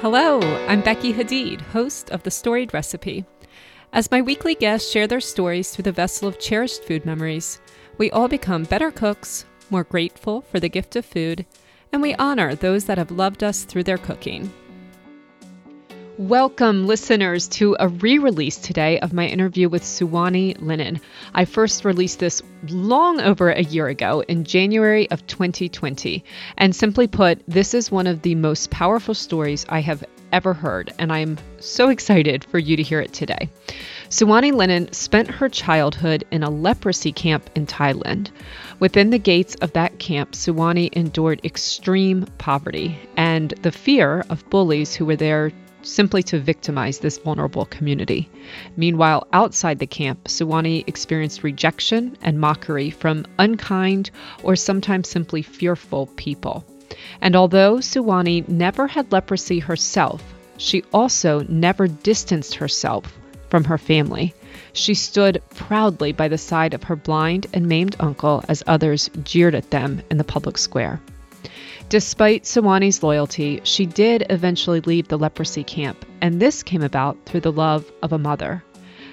Hello, I'm Becky Hadid, host of The Storied Recipe. As my weekly guests share their stories through the vessel of cherished food memories, we all become better cooks, more grateful for the gift of food, and we honor those that have loved us through their cooking. Welcome, listeners, to a re release today of my interview with Suwanee Lennon. I first released this long over a year ago in January of 2020. And simply put, this is one of the most powerful stories I have ever heard, and I'm so excited for you to hear it today. Suwanee Lennon spent her childhood in a leprosy camp in Thailand. Within the gates of that camp, Suwanee endured extreme poverty and the fear of bullies who were there simply to victimize this vulnerable community. Meanwhile, outside the camp, Suwanee experienced rejection and mockery from unkind or sometimes simply fearful people. And although Suwanee never had leprosy herself, she also never distanced herself from her family. She stood proudly by the side of her blind and maimed uncle as others jeered at them in the public square. Despite Suwanee's loyalty, she did eventually leave the leprosy camp, and this came about through the love of a mother.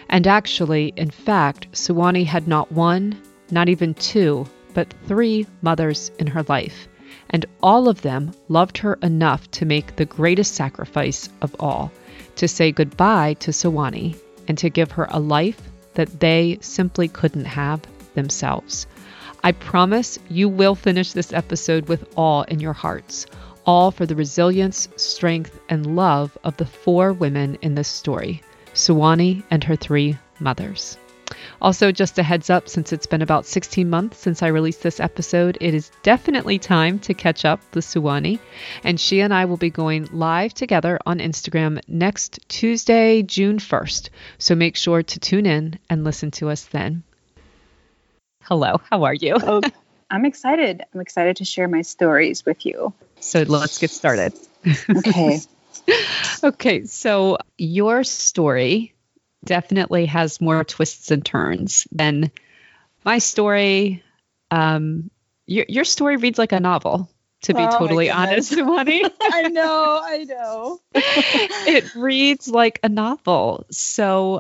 And actually, in fact, Suwanee had not one, not even two, but three mothers in her life, and all of them loved her enough to make the greatest sacrifice of all to say goodbye to Suwanee and to give her a life that they simply couldn't have themselves. I promise you will finish this episode with awe in your hearts, all for the resilience, strength, and love of the four women in this story Suwanee and her three mothers. Also, just a heads up since it's been about 16 months since I released this episode, it is definitely time to catch up with Suwanee. And she and I will be going live together on Instagram next Tuesday, June 1st. So make sure to tune in and listen to us then. Hello, how are you? oh, I'm excited. I'm excited to share my stories with you. So let's get started. Okay. okay, so your story definitely has more twists and turns than my story. Um, your, your story reads like a novel, to be oh totally honest, Wani. I know, I know. it reads like a novel. So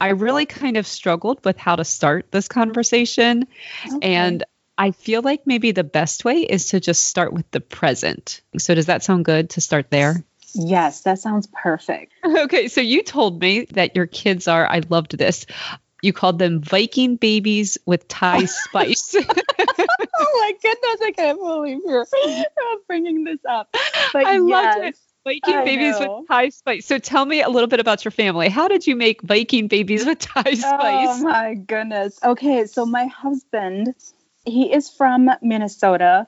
I really kind of struggled with how to start this conversation. Okay. And I feel like maybe the best way is to just start with the present. So, does that sound good to start there? Yes, that sounds perfect. Okay, so you told me that your kids are, I loved this. You called them Viking babies with Thai spice. oh my goodness, I can't believe you're uh, bringing this up. But I yes. loved it. Viking babies with Thai spice. So tell me a little bit about your family. How did you make Viking babies with Thai oh spice? Oh my goodness. Okay, so my husband, he is from Minnesota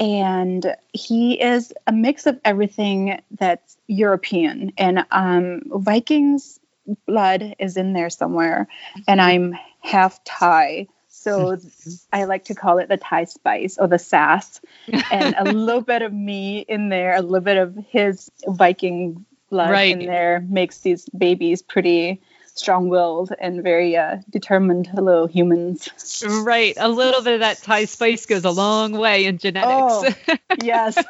and he is a mix of everything that's European and um, Vikings blood is in there somewhere and I'm half Thai. So I like to call it the Thai spice or the sass, and a little bit of me in there, a little bit of his Viking blood right. in there makes these babies pretty strong-willed and very uh, determined little humans. Right, a little bit of that Thai spice goes a long way in genetics. Oh, yes.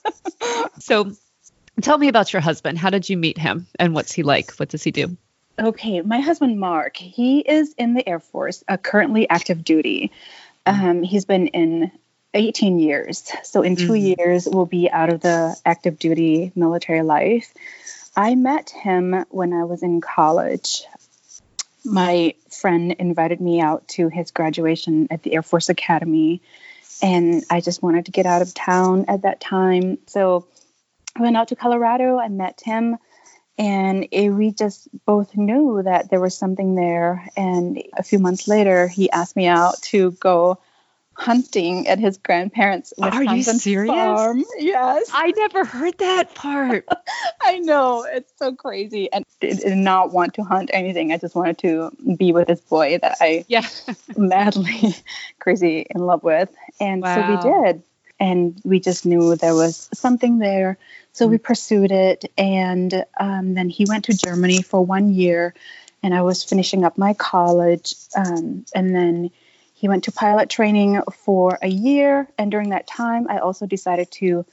so, tell me about your husband. How did you meet him, and what's he like? What does he do? Okay, my husband Mark, he is in the Air Force, uh, currently active duty. Um, he's been in 18 years. So in 2 mm-hmm. years, we'll be out of the active duty military life. I met him when I was in college. My friend invited me out to his graduation at the Air Force Academy, and I just wanted to get out of town at that time. So I went out to Colorado. I met him and it, we just both knew that there was something there and a few months later he asked me out to go hunting at his grandparents' Wisconsin Are you serious? farm. Yes. I never heard that part. I know. It's so crazy. And I did not want to hunt anything. I just wanted to be with this boy that I yeah. madly crazy in love with. And wow. so we did. And we just knew there was something there so we pursued it, and um, then he went to Germany for one year, and I was finishing up my college, um, and then he went to pilot training for a year. And during that time, I also decided to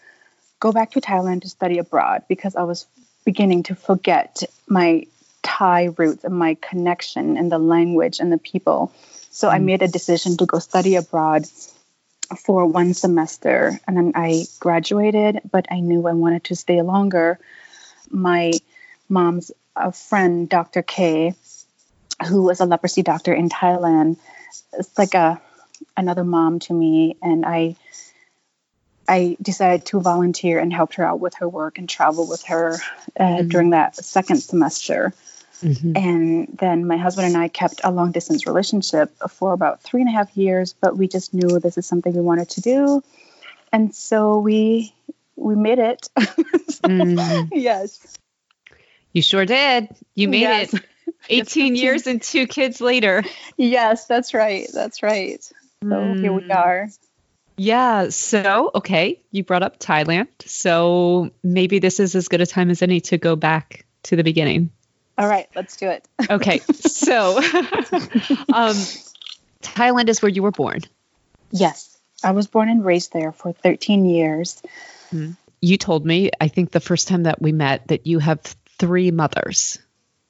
go back to Thailand to study abroad because I was beginning to forget my Thai roots and my connection and the language and the people. So mm. I made a decision to go study abroad for one semester and then I graduated, but I knew I wanted to stay longer. My mom's a friend, Dr. K, who was a leprosy doctor in Thailand, it's like a another mom to me and I I decided to volunteer and helped her out with her work and travel with her uh, mm-hmm. during that second semester. Mm-hmm. And then my husband and I kept a long distance relationship for about three and a half years, but we just knew this is something we wanted to do. And so we we made it. so, mm. Yes. You sure did. You made yes. it. 18 years and two kids later. Yes, that's right. That's right. So mm. here we mm. are. Yeah. So, okay, you brought up Thailand. So maybe this is as good a time as any to go back to the beginning. All right, let's do it. okay. So, um, Thailand is where you were born. Yes. I was born and raised there for 13 years. Mm. You told me, I think the first time that we met, that you have three mothers.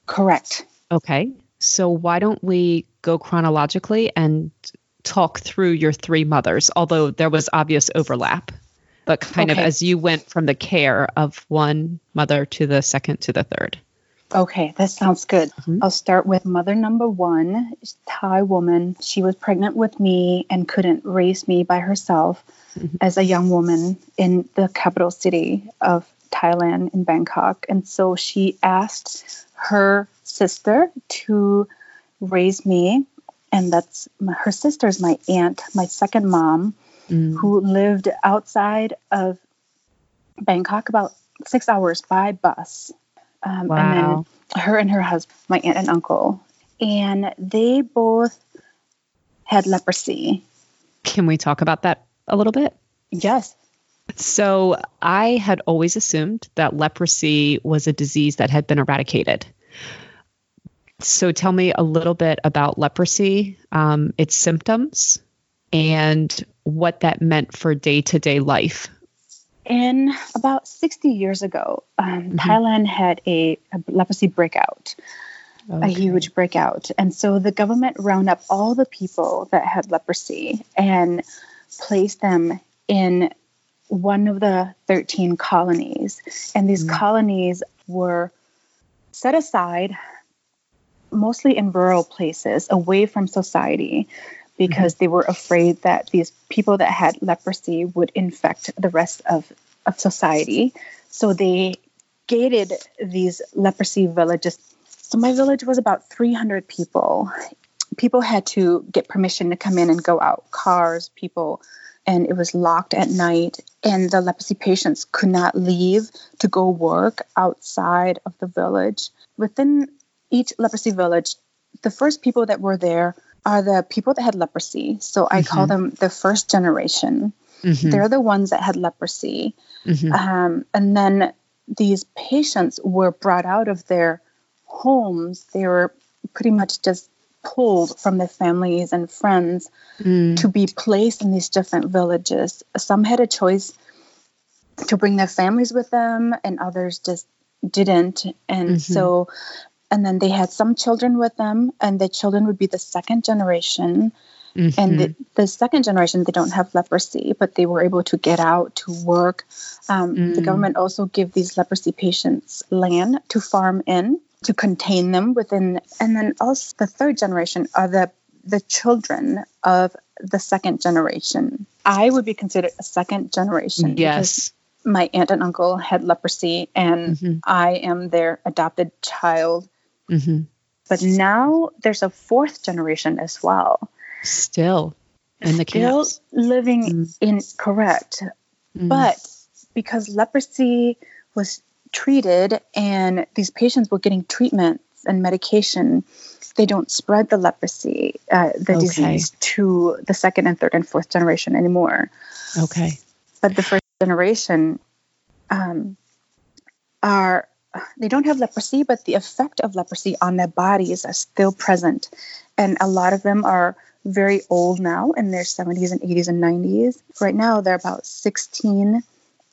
Correct. Okay. So, why don't we go chronologically and talk through your three mothers, although there was obvious overlap, but kind okay. of as you went from the care of one mother to the second to the third. Okay, that sounds good. Mm-hmm. I'll start with mother number one, Thai woman. She was pregnant with me and couldn't raise me by herself mm-hmm. as a young woman in the capital city of Thailand in Bangkok. And so she asked her sister to raise me and that's my, her sister's my aunt, my second mom, mm. who lived outside of Bangkok about six hours by bus. Um, wow. And then her and her husband, my aunt and uncle, and they both had leprosy. Can we talk about that a little bit? Yes. So I had always assumed that leprosy was a disease that had been eradicated. So tell me a little bit about leprosy, um, its symptoms, and what that meant for day to day life. In about 60 years ago, um, mm-hmm. Thailand had a, a leprosy breakout. Okay. a huge breakout. And so the government rounded up all the people that had leprosy and placed them in one of the 13 colonies. And these mm colonies were set aside mostly in rural places away from society because mm-hmm. they were afraid that these people that had leprosy would infect the rest of, of society. So they gated these leprosy villages. So my village was about 300 people. People had to get permission to come in and go out, cars, people, and it was locked at night. And the leprosy patients could not leave to go work outside of the village. Within each leprosy village, the first people that were there are the people that had leprosy. So I mm-hmm. call them the first generation. Mm-hmm. They're the ones that had leprosy. Mm-hmm. Um, and then these patients were brought out of their homes. They were pretty much just pulled from their families and friends mm. to be placed in these different villages. Some had a choice to bring their families with them, and others just didn't. And mm-hmm. so and then they had some children with them and the children would be the second generation mm-hmm. and the, the, second generation they don't have leprosy but they were able to get out to work um, mm. the government also give these leprosy patients land to farm in to contain them within and then also the third generation are the the children of the second generation i would be considered a second generation yes my aunt and uncle had leprosy and mm-hmm. i am their adopted child Mm-hmm. But now there's a fourth generation as well. Still in the Still camps. living mm. in correct. Mm. But because leprosy was treated and these patients were getting treatments and medication, they don't spread the leprosy, uh, the okay. disease to the second and third and fourth generation anymore. Okay. But the first generation um, are they don't have leprosy, but the effect of leprosy on their bodies are still present. And a lot of them are very old now in their 70s and 80s and 90s. Right now, they're about 16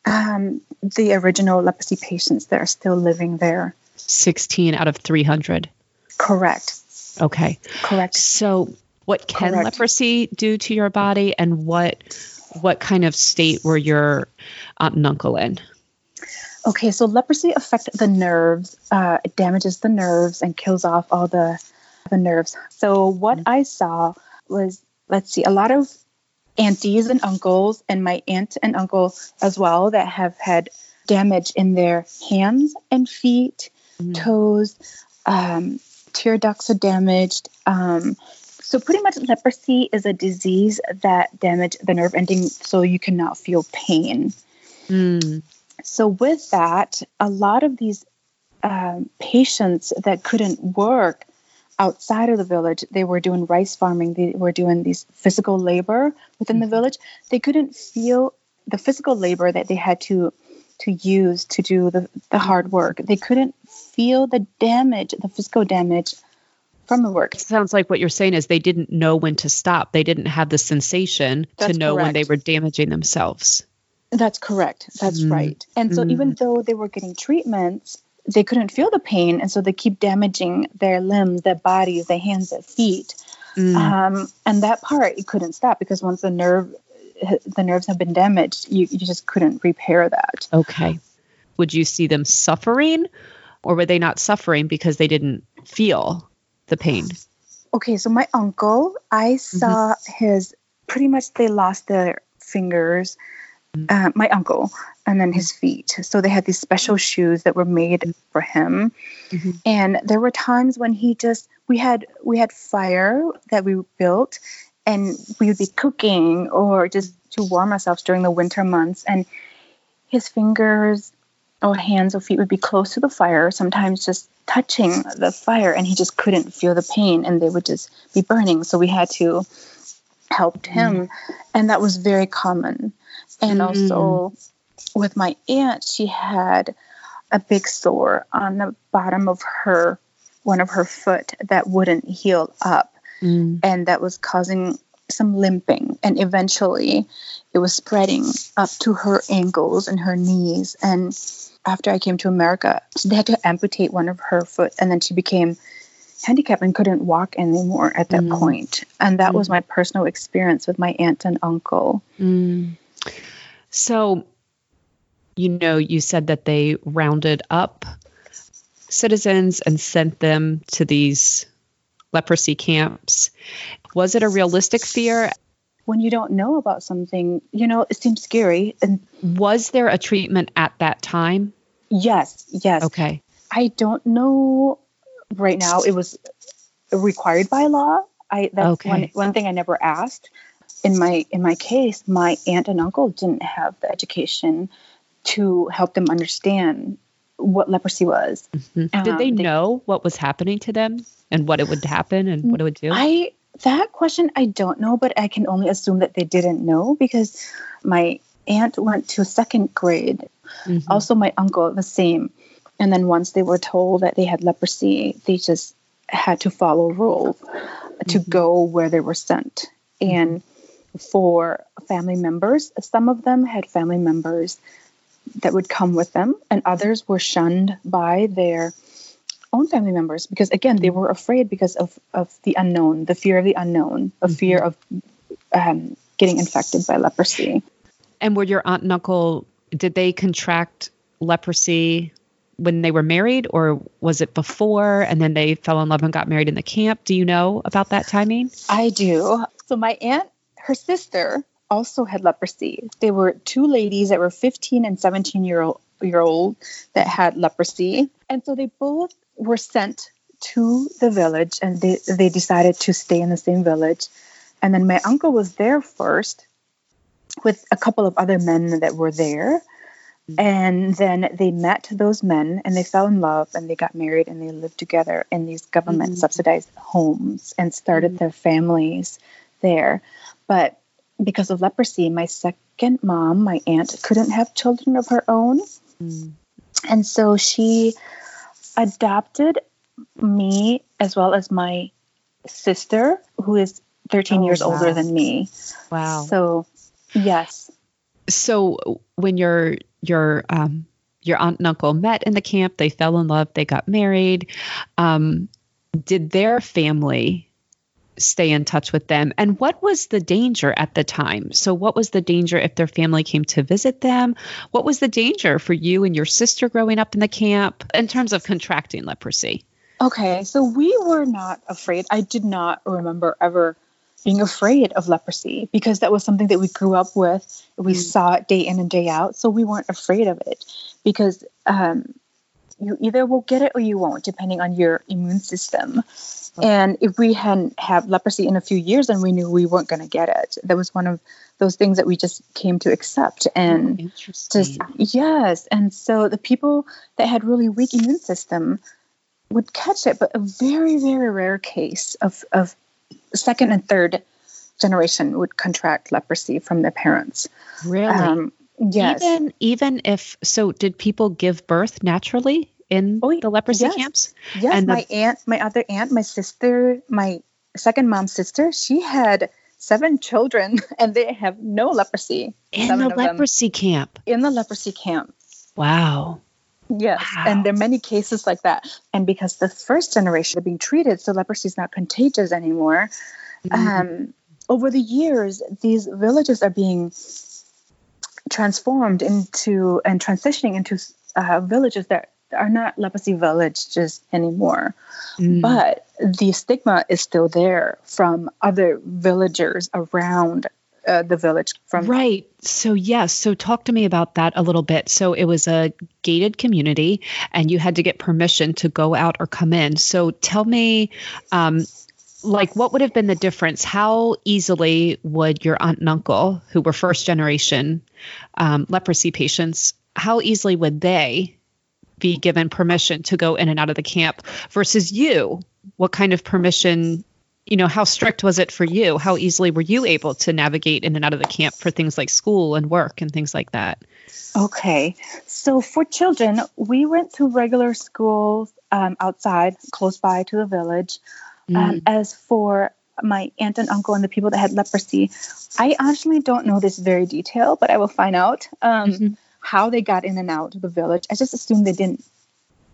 Um, the original leprosy patients that are still living there. 16 out of 300. Correct. Okay. Correct. So, what can Correct. leprosy do to your body, and what what kind of state were your aunt and uncle in? Okay, so leprosy affects the nerves. Uh, it damages the nerves and kills off all the the nerves. So what I saw was, let's see, a lot of aunties and uncles, and my aunt and uncle as well, that have had damage in their hands and feet, toes. Um, tear ducts are damaged. Um, so pretty much leprosy is a disease that damage the nerve ending, so you cannot feel pain. Mm. So with that, a lot of these um, patients that couldn't work outside of the village, they were doing rice farming. They were doing these physical labor within the village. They couldn't feel the physical labor that they had to to use to do the, the hard work. They couldn't feel the damage, the physical damage from the work. It sounds like what you're saying is they didn't know when to stop. They didn't have the sensation That's to know when they were damaging themselves. That's correct. That's Mm. right. And so even though they were getting treatments, they couldn't feel the pain, and so they keep damaging their limbs, their bodies, their hands, their feet. Mm. Um, and that part it couldn't stop because once the nerve, the nerves have been damaged, you, you just couldn't repair that. Okay. Would you see them suffering, or were they not suffering because they didn't feel the pain? Okay, so my uncle, I saw his pretty much they lost their fingers. Uh, my uncle, and then his feet. So they had these special shoes that were made for him. Mhm. And there were times when he just we had we had fire that we built, and we would be cooking or just to warm ourselves during the winter months. And his fingers or hands or feet would be close to the fire, sometimes just touching the fire, and he just couldn't feel the pain, and they would just be burning. So we had to help him, and that was very common. And also with my aunt, she had a big sore on the bottom of her one of her foot that wouldn't heal up Mm. and that was causing some limping and eventually it was spreading up to her ankles and her knees and after i came to america they had to amputate one of her foot and then she became handicapped and couldn't walk anymore at that Mm. point. and that was my personal experience with my aunt and uncle Mm. So, you know, you said that they rounded up citizens and sent them to these leprosy camps. Was it a realistic fear? when you don't know about something you know it seems scary and Was there a treatment at that time? yes yes Okay. I don't know right now. It was required by law. I that's Okay. one one thing I never asked. In my in my case, my aunt and uncle didn't have the education to help them understand what leprosy was. Mhm. Did Um, they they- know what was happening to them and what it would happen and what it would do? I that question I don't know, but I can only assume that they didn't know because my aunt went to second grade. Mhm. Also, my uncle the same. And then once they were told that they had leprosy, they just had to follow rules to go where they were sent. And for family members, some of them had family members that would come with them, and others were shunned by their own family members because again they were afraid because of, of the unknown the fear of the unknown a fear of um, getting infected by leprosy And were your aunt and uncle, did they contract leprosy when they were married or was it before and then they fell in love and got married in the camp? Do you know about that timing? I do. So my aunt, her sister, also had leprosy. They were two ladies that were 15 and 17 year old, year old that had leprosy, and so they both were sent to the village, and they they decided to stay in the same village. And then my uncle was there first with a couple of other men that were there. And then they met those men and they fell in love and they got married and they lived together in these government mm-hmm. subsidized homes and started mm-hmm. their families there. But because of leprosy, my second mom, my aunt, couldn't have children of her own. And so she adopted me as well as my sister, who is 13 Oh, years wow. older than me. Wow. So, yes. so when your your um, your aunt and uncle met in the camp, they fell in love, they got married. Um, did their family stay in touch with them? And what was the danger at the time? So, what was the danger if their family came to visit them? What was the danger for you and your sister growing up in the camp in terms of contracting leprosy? Okay, so we were not afraid. I did not remember ever being afraid of leprosy because that was something that we grew up with. We mm. saw it day in and day out. So we weren't afraid of it because um, you either will get it or you won't, depending on your immune system. And if we hadn't had leprosy in a few years, then we knew we weren't going to get it. That was one of those things that we just came to accept and just yes. And so the people that had really weak immune system would catch it, but a very very rare case of of second and third generation would contract leprosy from their parents. Really? Um, yes. Even even if so, did people give birth naturally in oh, the leprosy yes. camps? Yes. And my the, aunt, my other aunt, my sister, my second mom's sister, she had seven children, and they have no leprosy. In the leprosy camp. In the leprosy camp. Wow. Yes, wow. and there are many cases like that. And because the first generation are being treated, so leprosy is not contagious anymore. Mm-hmm. Um, over the years, these villages are being transformed into and transitioning into uh, villages that are not leprosy villages anymore. Mm. But the stigma is still there from other villagers around uh, the village from right so yes so talk to me about that a little bit so it was a gated community and you had to get permission to go out or come in so tell me um, like what would have been the difference how easily would your aunt and uncle who were first generation um, leprosy patients how easily would they be given permission to go in and out of the camp versus you what kind of permission you know, how strict was it for you? How easily were you able to navigate in and out of the camp for things like school and work and things like that? Okay. So for children, we went to regular schools um, outside, close by to the village. Um, mm. Um, as for my aunt and uncle and the people that had leprosy, I actually don't know this very detail, but I will find out um, mm-hmm. How they got in and out of the village. I just assumed they didn't.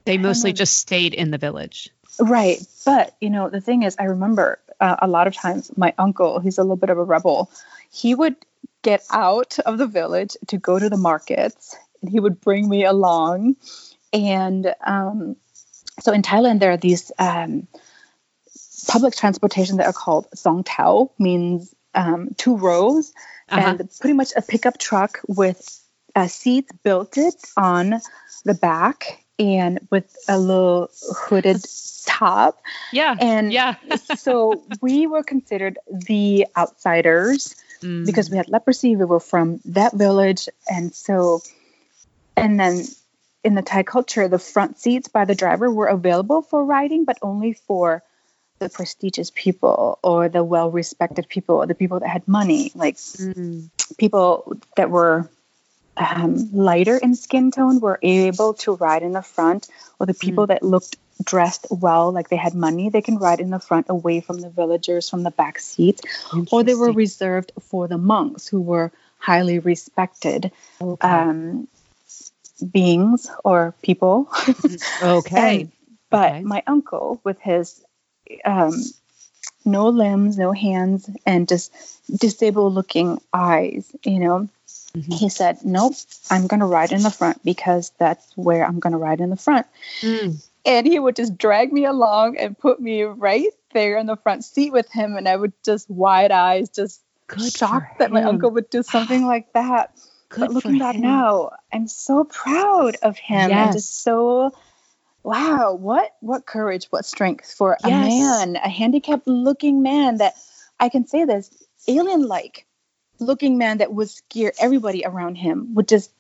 They mostly just stayed in the village. Right. But, you know, the thing is, I remember uh, a lot of times my uncle, he's a little bit of a rebel, he would get out of the village to go to the markets and he would bring me along. And um, so in Thailand, there are these um, public transportation that are called song tao, means um, two rows, uh-huh. and pretty much a pickup truck with uh, seats built it on the back and with a little hooded top. Yeah. And yeah. so we were considered the outsiders mm. because we had leprosy. We were from that village. And so, and then in the Thai culture, the front seats by the driver were available for riding, but only for the prestigious people or the well respected people or the people that had money, like mm. people that were um, lighter in skin tone were able to ride in the front, or the people mm. that looked dressed well, like they had money, they can ride in the front away from the villagers from the back seats, or they were reserved for the monks who were highly respected okay. um, beings or people. Mm-hmm. okay. and, but okay. my uncle, with his um, no limbs, no hands, and just disabled looking eyes, you know, Mm-hmm. He said, Nope, I'm going to ride in the front because that's where I'm going to ride in the front. Mm and he would just drag me along and put me right there in the front seat with him and i would just wide eyes just Good shocked that my uncle would do something like that Good but looking back now i'm so proud of him yes. and just so wow what what courage what strength for yes. a man a handicapped looking man that i can say this alien like looking man that would scare everybody around him would just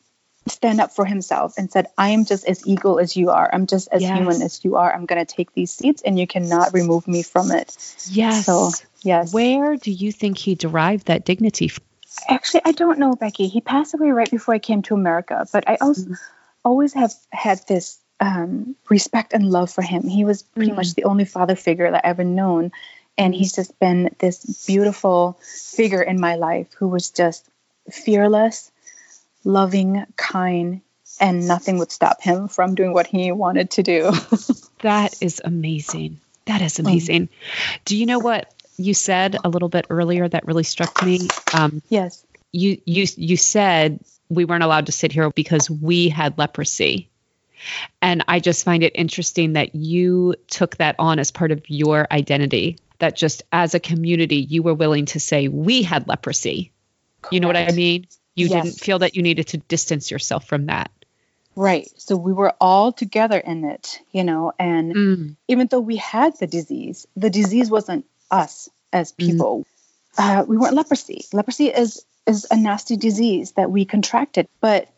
stand up for himself and said, I am just as equal as you are. I'm just as yes. human as you are. I'm going to take these seats and you cannot remove me from it. Yes. So, yes. Where do you think he derived that dignity from? Actually, I don't know, Becky. He passed away right before I came to America, but I also mm-hmm. always have had this um, respect and love for him. He was pretty mm-hmm. much the only father figure that I've ever known. And he's just been this beautiful figure in my life who was just fearless, loving, kind, and nothing would stop him from doing what he wanted to do. that is amazing. That is amazing. Do you know what you said a little bit earlier that really struck me? Um, yes. You you you said we weren't allowed to sit here because we had leprosy. And I just find it interesting that you took that on as part of your identity, that just as a community, you were willing to say, we had leprosy. Correct. You know what I mean? You yes. didn't feel that you needed to distance yourself from that. Right. So we were all together in it, you know, and mm. even though we had the disease, the disease wasn't us as mm. people. Mm. Uh, we weren't leprosy. Leprosy is is a nasty disease that we contracted, but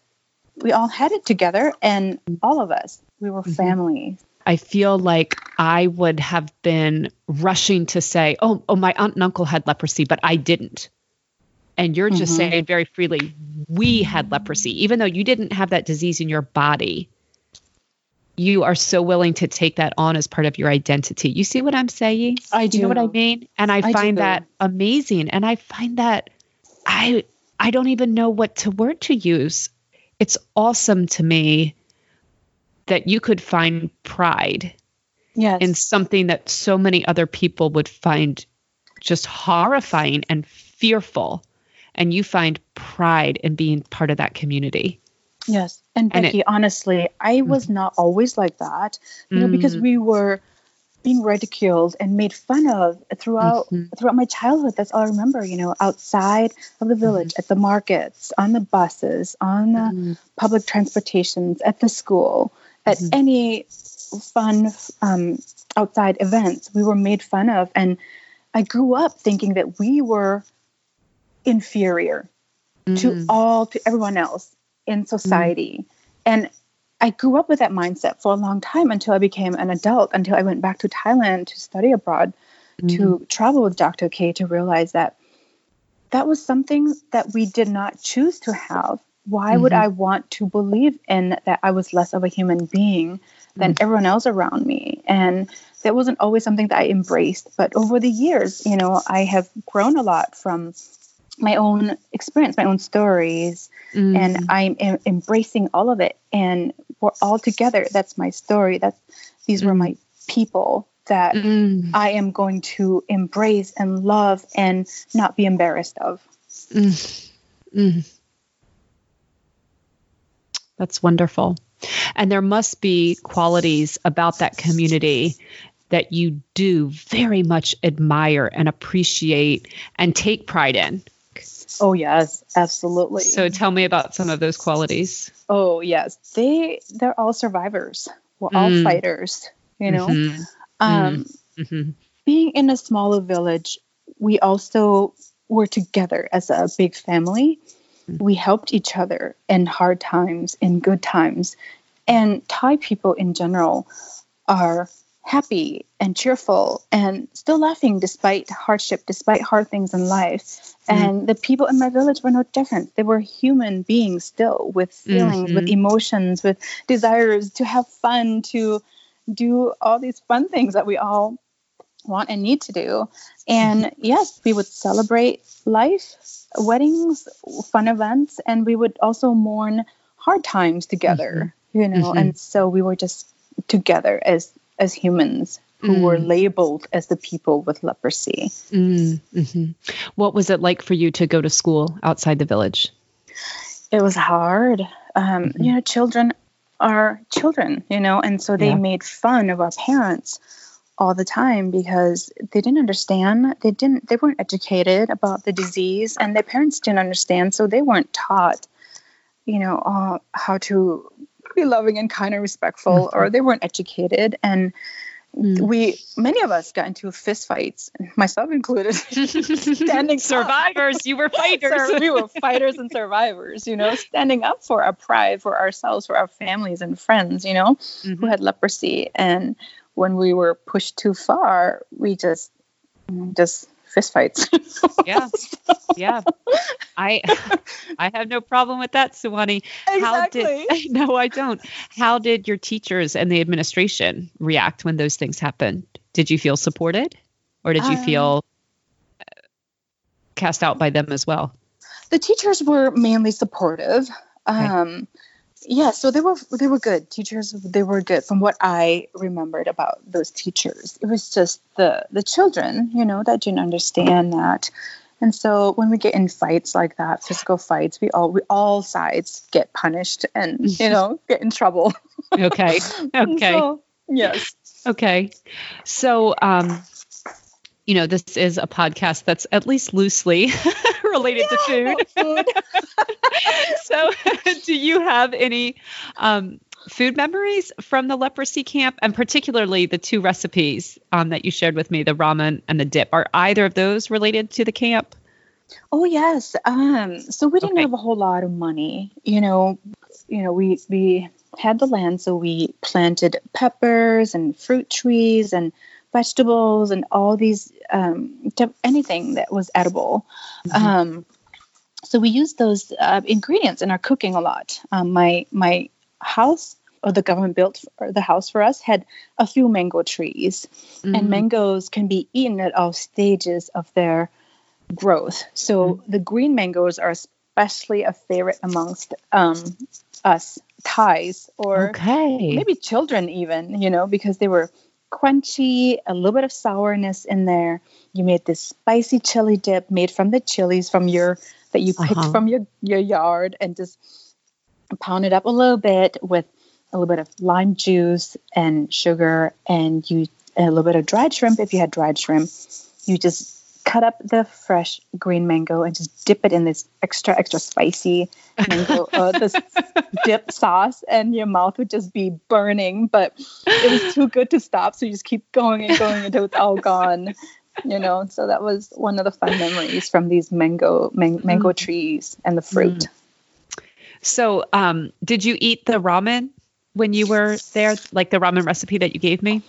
we all had it together and all of us, we were mm-hmm. family. I feel like I would have been rushing to say, "Oh, oh, my aunt and uncle had leprosy, but I didn't." And you're just mm-hmm. saying very freely, "We had leprosy, even though you didn't have that disease in your body." You are so willing to take that on as part of your identity. You see what I'm saying? I do. You know what I mean? And I, I find that amazing. And I find that I I don't even know what to word to use. It's awesome to me that you could find pride yes. in something that so many other people would find just horrifying and fearful. And you find pride in being part of that community. Yes. And Becky, and it, honestly, I was mm-hmm. not always like that, you know, because mm-hmm. we were being ridiculed and made fun of throughout mm-hmm. throughout my childhood. That's all I remember. You know, outside of the village, mm-hmm. at the markets, on the buses, on the mm-hmm. public transportations, at the school, at mm-hmm. any fun um, outside events, we were made fun of, and I grew up thinking that we were inferior to mm. all to everyone else in society, and I grew up with that mindset for a long time until I became an adult, until I went back to Thailand to study abroad, mm. to travel with Dr. K to realize that that was something that we did not choose to have. Why mm-hmm. would I want to believe in that I was less of a human being than mm. everyone else around me? And that wasn't always something that I embraced. But over the years, you know, I have grown a lot from my own experience, my own stories, mm. and I'm em- embracing all of it. And we're all together. That's my story. That's these mm. were my people that mm. I am going to embrace and love and not be embarrassed of. Mm. mm. That's wonderful. And there must be qualities about that community that you do very much admire and appreciate and take pride in. Oh yes, absolutely. So tell me about some of those qualities. Oh yes, they they're all survivors. We're mm. all fighters. You know, mm-hmm. Um, mm-hmm. being in a smaller village, we also were together as a big family. Mm. We helped each other in hard times, in good times, and Thai people in general are happy and cheerful and still laughing despite hardship, despite hard things in life. Mm-hmm. And the people in my village were no different. They were human beings still with feelings, mm-hmm. with emotions, with desires to have fun, to do all these fun things that we all want and need to do. And mm-hmm. yes, we would celebrate life, weddings, fun events, and we would also mourn hard times together, mm-hmm. you know. Mm-hmm. And so we were just together as as humans who mm. were labeled as the people with leprosy. Mm, mm-hmm. What was it like for you to go to school outside the village? It was hard. Um, mm-hmm. You know, children are children, you know, and so they yeah. made fun of our parents all the time because they didn't understand. They didn't. They weren't educated about the disease, and their parents didn't understand, so they weren't taught, you know, uh, how to be loving and kind and respectful, mm-hmm. or they weren't educated. And mm. we, many of us got into fist fights, myself included, standing survivors. You were fighters. we were fighters and survivors, you know, standing up for our pride, for ourselves, for our families and friends, you know, mm-hmm. who had leprosy. And when we were pushed too far, we just, just fistfights. yeah, yeah. I I have no problem with that, Suwanee. Exactly. How did no, I don't. How did your teachers and the administration react when those things happened? Did you feel supported, or did you um, feel cast out by them as well? The teachers were mainly supportive. Um, yeah, so they were they were good teachers. They were good from what I remembered about those teachers. It was just the the children, you know, that didn't understand that. And so when we get in fights like that, physical fights, we all we all sides get punished and you know get in trouble. okay. Okay. So, yes. Okay. So um you know, this is a podcast that's at least loosely related Yeah, to food. food. so, do you have any um, food memories from the leprosy camp, and particularly the two recipes um, that you shared with me, the ramen and the dip? Are either of those related to the camp? Oh yes. Um, so we didn't Okay. have a whole lot of money. You know, you know, we we had the land, so we planted peppers and fruit trees and vegetables and all these um, anything that was edible. Um, so we used those uh, ingredients in our cooking a lot. Um, my my house or the government built for the house for us had a few mango trees Mhm. and mangoes can be eaten at all stages of their growth. So the green mangoes are especially a favorite amongst um, us Thais or okay. maybe children even, you know, because they were crunchy, a little bit of sourness in there. You made this spicy chili dip made from the chilies from your that you picked Uh-huh. from your your yard and just pound it up a little bit with a little bit of lime juice and sugar and you a little bit of dried shrimp if you had dried shrimp. You just cut up the fresh green mango and just dip it in this extra extra spicy mango uh, this dip sauce and your mouth would just be burning. But it was too good to stop so you just keep going and going until it's all gone you know? So that was one of the fun memories from these mango man- mango trees and the fruit. So, um, did you eat the ramen when you were there, like the ramen recipe that you gave me?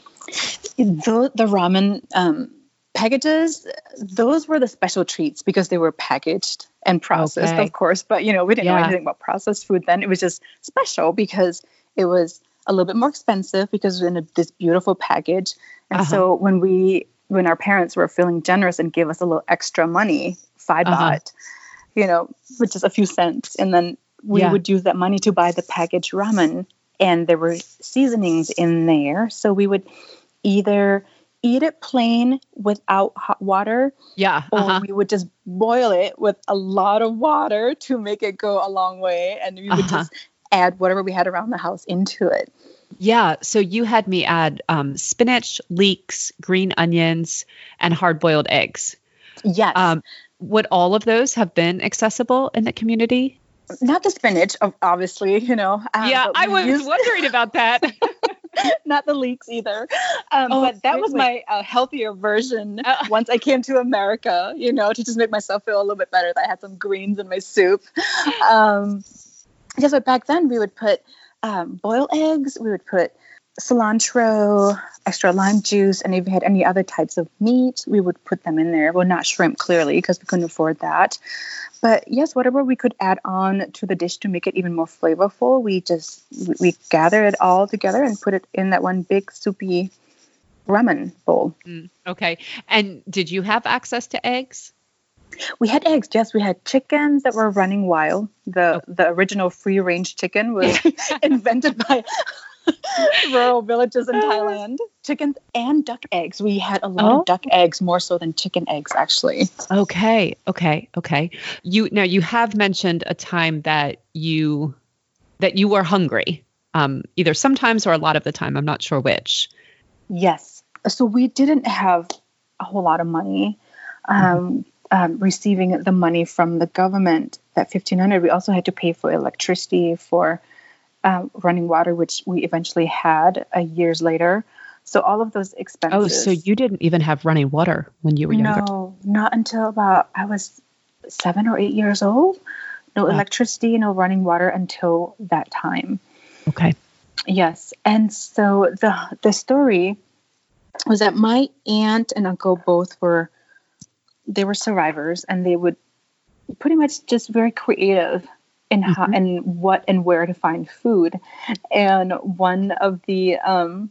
the, the ramen um, packages those were the special treats because they were packaged and processed Okay. of course but you know we didn't know anything about processed food then it was just special because it was a little bit more expensive because it was in a, this beautiful package and Uh-huh. so when we when our parents were feeling generous and gave us a little extra money five Uh-huh. baht you know which is a few cents and then we Yeah. would use that money to buy the packaged ramen and there were seasonings in there so we would either eat it plain without hot water Yeah. or Uh-huh. we would just boil it with a lot of water to make it go a long way and we would Uh-huh. just add whatever we had around the house into it Yeah. So you had me add um, spinach, leeks, green onions, and hard boiled eggs. yes Um, would all of those have been accessible in the community? not the spinach obviously you know um, yeah, I was used- wondering about that. not the leeks either um, Oh, but that was really? my uh, healthier version Uh. once i came to america you know to just make myself feel a little bit better that i had some greens in my soup um, yes but back then we would put um, boiled eggs we would put cilantro extra lime juice and if we had any other types of meat we would put them in there. Well not shrimp clearly because we couldn't afford that. But yes whatever we could add on to the dish to make it even more flavorful we just we, gather it all together and put it in that one big soupy ramen bowl. Mm, okay. And did you have access to eggs? we had eggs yes. We had chickens that were running wild. The the original free range chicken was invented by rural villages in thailand chickens and duck eggs we had a lot Oh. of duck eggs more so than chicken eggs actually Okay, okay, okay. You now you have mentioned a time that you that you were hungry. Um, either sometimes or a lot of the time. I'm not sure which. Yes. So we didn't have a whole lot of money. Um, um, receiving the money from the government, that fifteen hundred, we also had to pay for electricity, for um, running water, which we eventually had uh, years later. So all of those expenses. Oh, so you didn't even have running water when you were younger. No, not until about I was seven or eight years old. No Wow. electricity, no running water until that time. Okay. Yes, and so the the story was that my aunt and uncle both were they were survivors, and they would pretty much just very creative in how Mhm. and what and where to find food. And one of the um,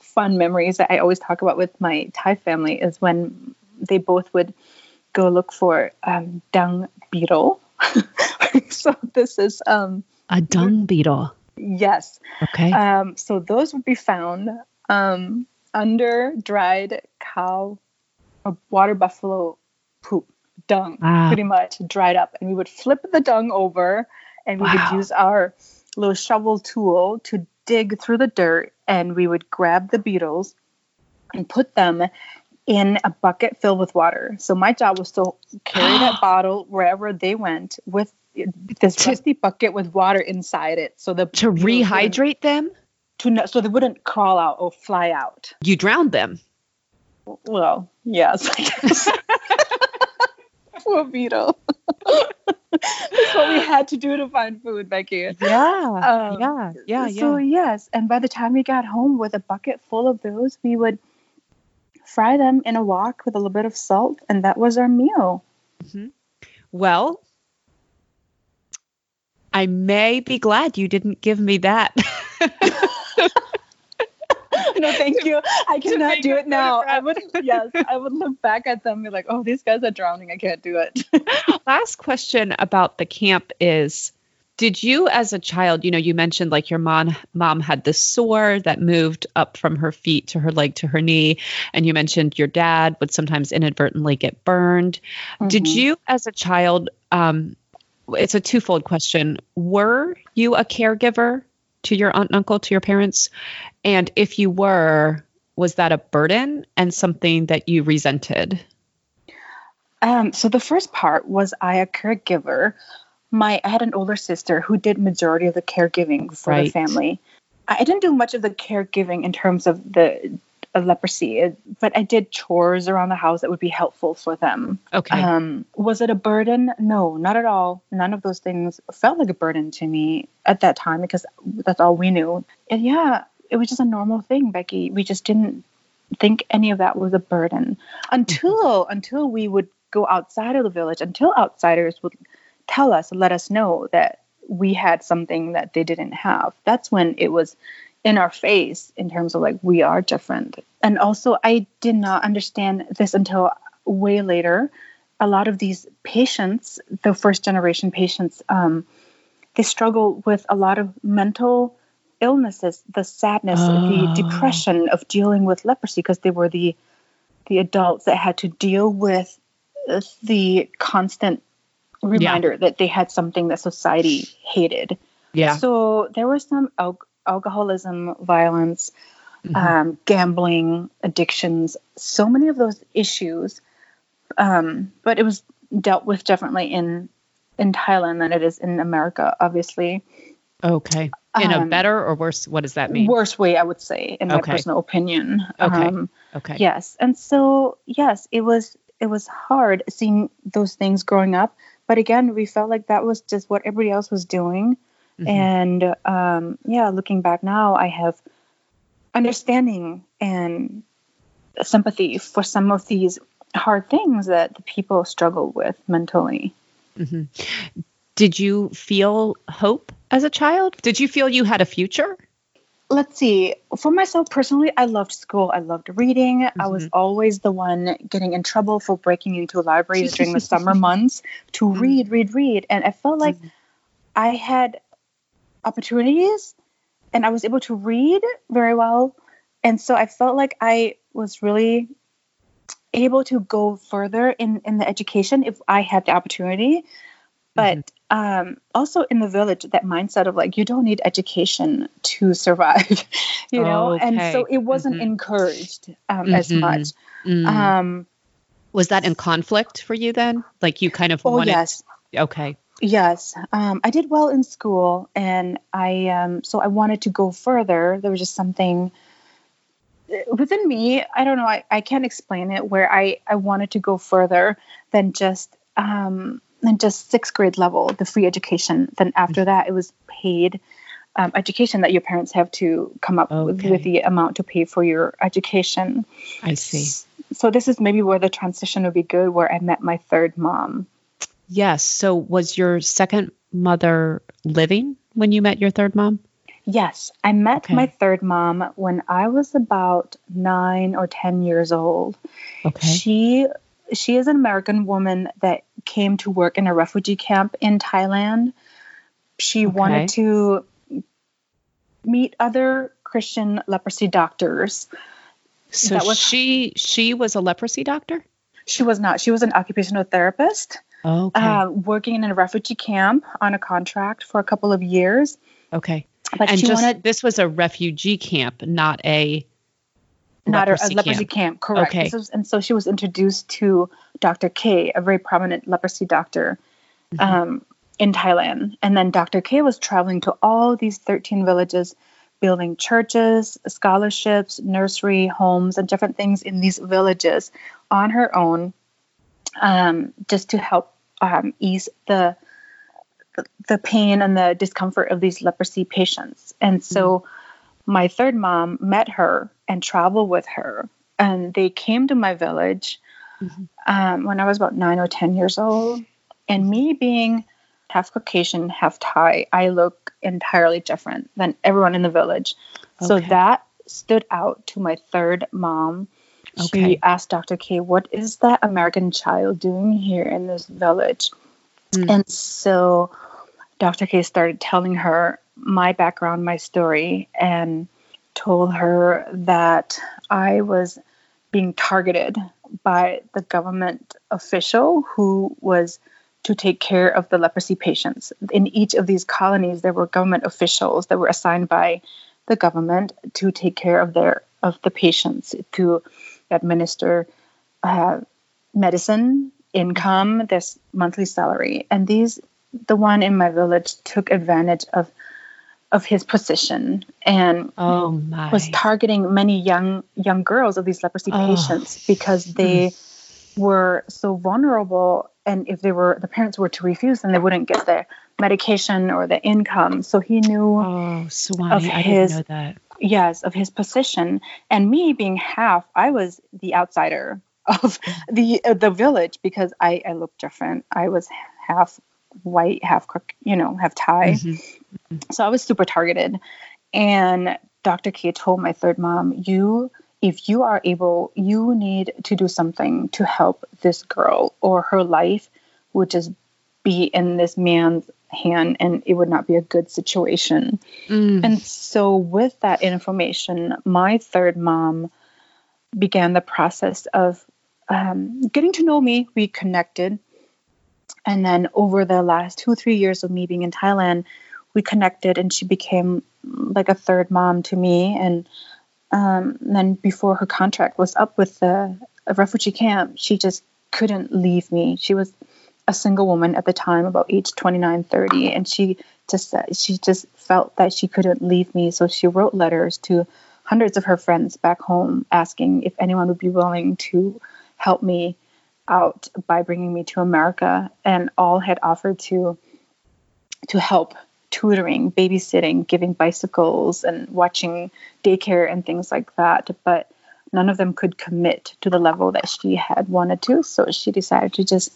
fun memories that I always talk about with my Thai family is when they both would go look for um, dung beetle. so this is um, a dung beetle. Yes. Okay. Um, so those would be found um, under dried cow or water buffalo poop, dung, Wow. pretty much dried up. And we would flip the dung over and we Wow. would use our little shovel tool to dig through the dirt and we would grab the beetles and put them in a bucket filled with water. So my job was to carry that bottle wherever they went with this To- rusty bucket with water inside it. So the to rehydrate them, to no, so they wouldn't crawl out or fly out. you drowned them. Well, yes, I guess. Poor beetle. That's what we had to do to find food, Becky. Yeah. Um, yeah. Yeah. So yes, and by the time we got home with a bucket full of those, we would fry them in a wok with a little bit of salt, and that was our meal. hmm. Well, I may be glad you didn't give me that. no, thank you. I cannot do it now. I would, yes, I would look back at them and be like, oh, these guys are drowning. I can't do it. Last question about the camp is did you as a child, you know, you mentioned like your mom mom had this sore that moved up from her feet to her leg to her knee and you mentioned your dad would sometimes inadvertently get burned. Did Mhm. you as a child um it's a twofold question. Were you a caregiver to your aunt and uncle, to your parents? And if you were, was that a burden and something that you resented? Um, so the first part was I a caregiver. My I had an older sister who did majority of the caregiving for the family. I didn't do much of the caregiving in terms of the uh, leprosy, but I did chores around the house that would be helpful for them. Okay. Um, was it a burden? No, not at all. None of those things felt like a burden to me at that time because that's all we knew. And yeah, it was just a normal thing, Becky. We just didn't think any of that was a burden until until we would go outside of the village, until outsiders would tell us, let us know that we had something that they didn't have. That's when it was in our face in terms of like we are different. And also I did not understand this until way later. A lot of these patients, the first generation patients, um, they struggle with a lot of mental illnesses, the sadness, Oh. the depression of dealing with leprosy because they were the the adults that had to deal with uh, the constant reminder that they had something that society hated. yeah. So there was some al- alcoholism, violence, Mhm. um, gambling, addictions, so many of those issues. Um, but it was dealt with differently in in Thailand than it is in America, obviously. Okay. In a Um, better or worse? What does that mean? Worse way, I would say, in my Okay. personal opinion. Okay. Um, Okay. Yes, and so yes, it was it was hard seeing those things growing up. But again, we felt like that was just what everybody else was doing. Mhm. And um, yeah, looking back now, I have understanding and sympathy for some of these hard things that the people struggle with mentally. Mhm. Did you feel hope as a child? Did you feel you had a future? Let's see. For myself personally, I loved school. I loved reading. I was always the one getting in trouble for breaking into libraries during the summer months to Mhm. read, read, read. And I felt like I had opportunities and I was able to read very well. And so I felt like I was really able to go further in, in the education if I had the opportunity. But um, also in the village, that mindset of like, you don't need education to survive, you know? And so it wasn't Mhm. encouraged um, as Mhm. much. Mm. Um, Was that in conflict for you then? Like you kind of oh, wanted. yes. Okay. Yes, um, I did well in school, and I um, so I wanted to go further. There was just something uh, within me. I don't know. I, I can't explain it. Where I I wanted to go further than just um, than just sixth grade level, the free education. Then after that, it was paid um, education that your parents have to come up with, with the amount to pay for your education. I see. So this is maybe where the transition would be good. Where I met my third mom. Yes. So was your second mother living when you met your third mom? Yes, I met Okay. my third mom when I was about nine or 10 years old. Okay. She she is an American woman that came to work in a refugee camp in Thailand. She Okay. wanted to meet other Christian leprosy doctors. So That was- she she was a leprosy doctor. She was not. She was an occupational therapist Okay. uh, working in a refugee camp on a contract for a couple of years. okay. But and just wanted this was a refugee camp, not a not a, a leprosy camp. camp, correct. Okay. Was- and so she was introduced to Dr. K, a very prominent leprosy doctor Mhm. um, in Thailand. And then Dr. K was traveling to all these 13 villages, building churches, scholarships, nursery homes, and different things in these villages on her own, um, just to help um, ease the the- pain and the discomfort of these leprosy patients. And so my third mom met her and traveled with her. And they came to my village Mhm. um, when I was about nine or 10 years old. And me being half Caucasian, half Thai, I look entirely different than everyone in the village. So that stood out to my third mom. She Okay. asked Dr. K, What is that American child doing here in this village? Mm. And so Dr. K started telling her my background, my story, and told her that I was being targeted by the government official who was to take care of the leprosy patients. In each of these colonies, there were government officials that were assigned by the government to take care of their of the patients to administer uh, medicine, income, this monthly salary, and these the one in my village took advantage of of his position and Oh my. was targeting many young young girls of these leprosy Oh. patients because they were so vulnerable and if they were the parents were to refuse then they wouldn't get their medication or the income so he knew oh, of I his- didn't know that. Yes of his position and me being half i was the outsider of the uh, the village because i i looked different i was half white half you know half thai Mhm. so I was super targeted. And Dr. K told my third mom, you, if you are able, you need to do something to help this girl, or her life would just be in this man's hand and it would not be a good situation. Mm. And so, with that information, my third mom began the process of um, getting to know me. We connected. And then, over the last two, three years of me being in Thailand, we connected and she became like a third mom to me. And um, then, before her contract was up with the refugee camp, she just couldn't leave me. She was a single woman at the time, about age 29, 30, and she just she just felt that she couldn't leave me. So she wrote letters to hundreds of her friends back home asking if anyone would be willing to help me out by bringing me to America, and all had offered to to help tutoring, babysitting, giving bicycles, and watching daycare and things like that. But none of them could commit to the level that she had wanted to. So she decided to just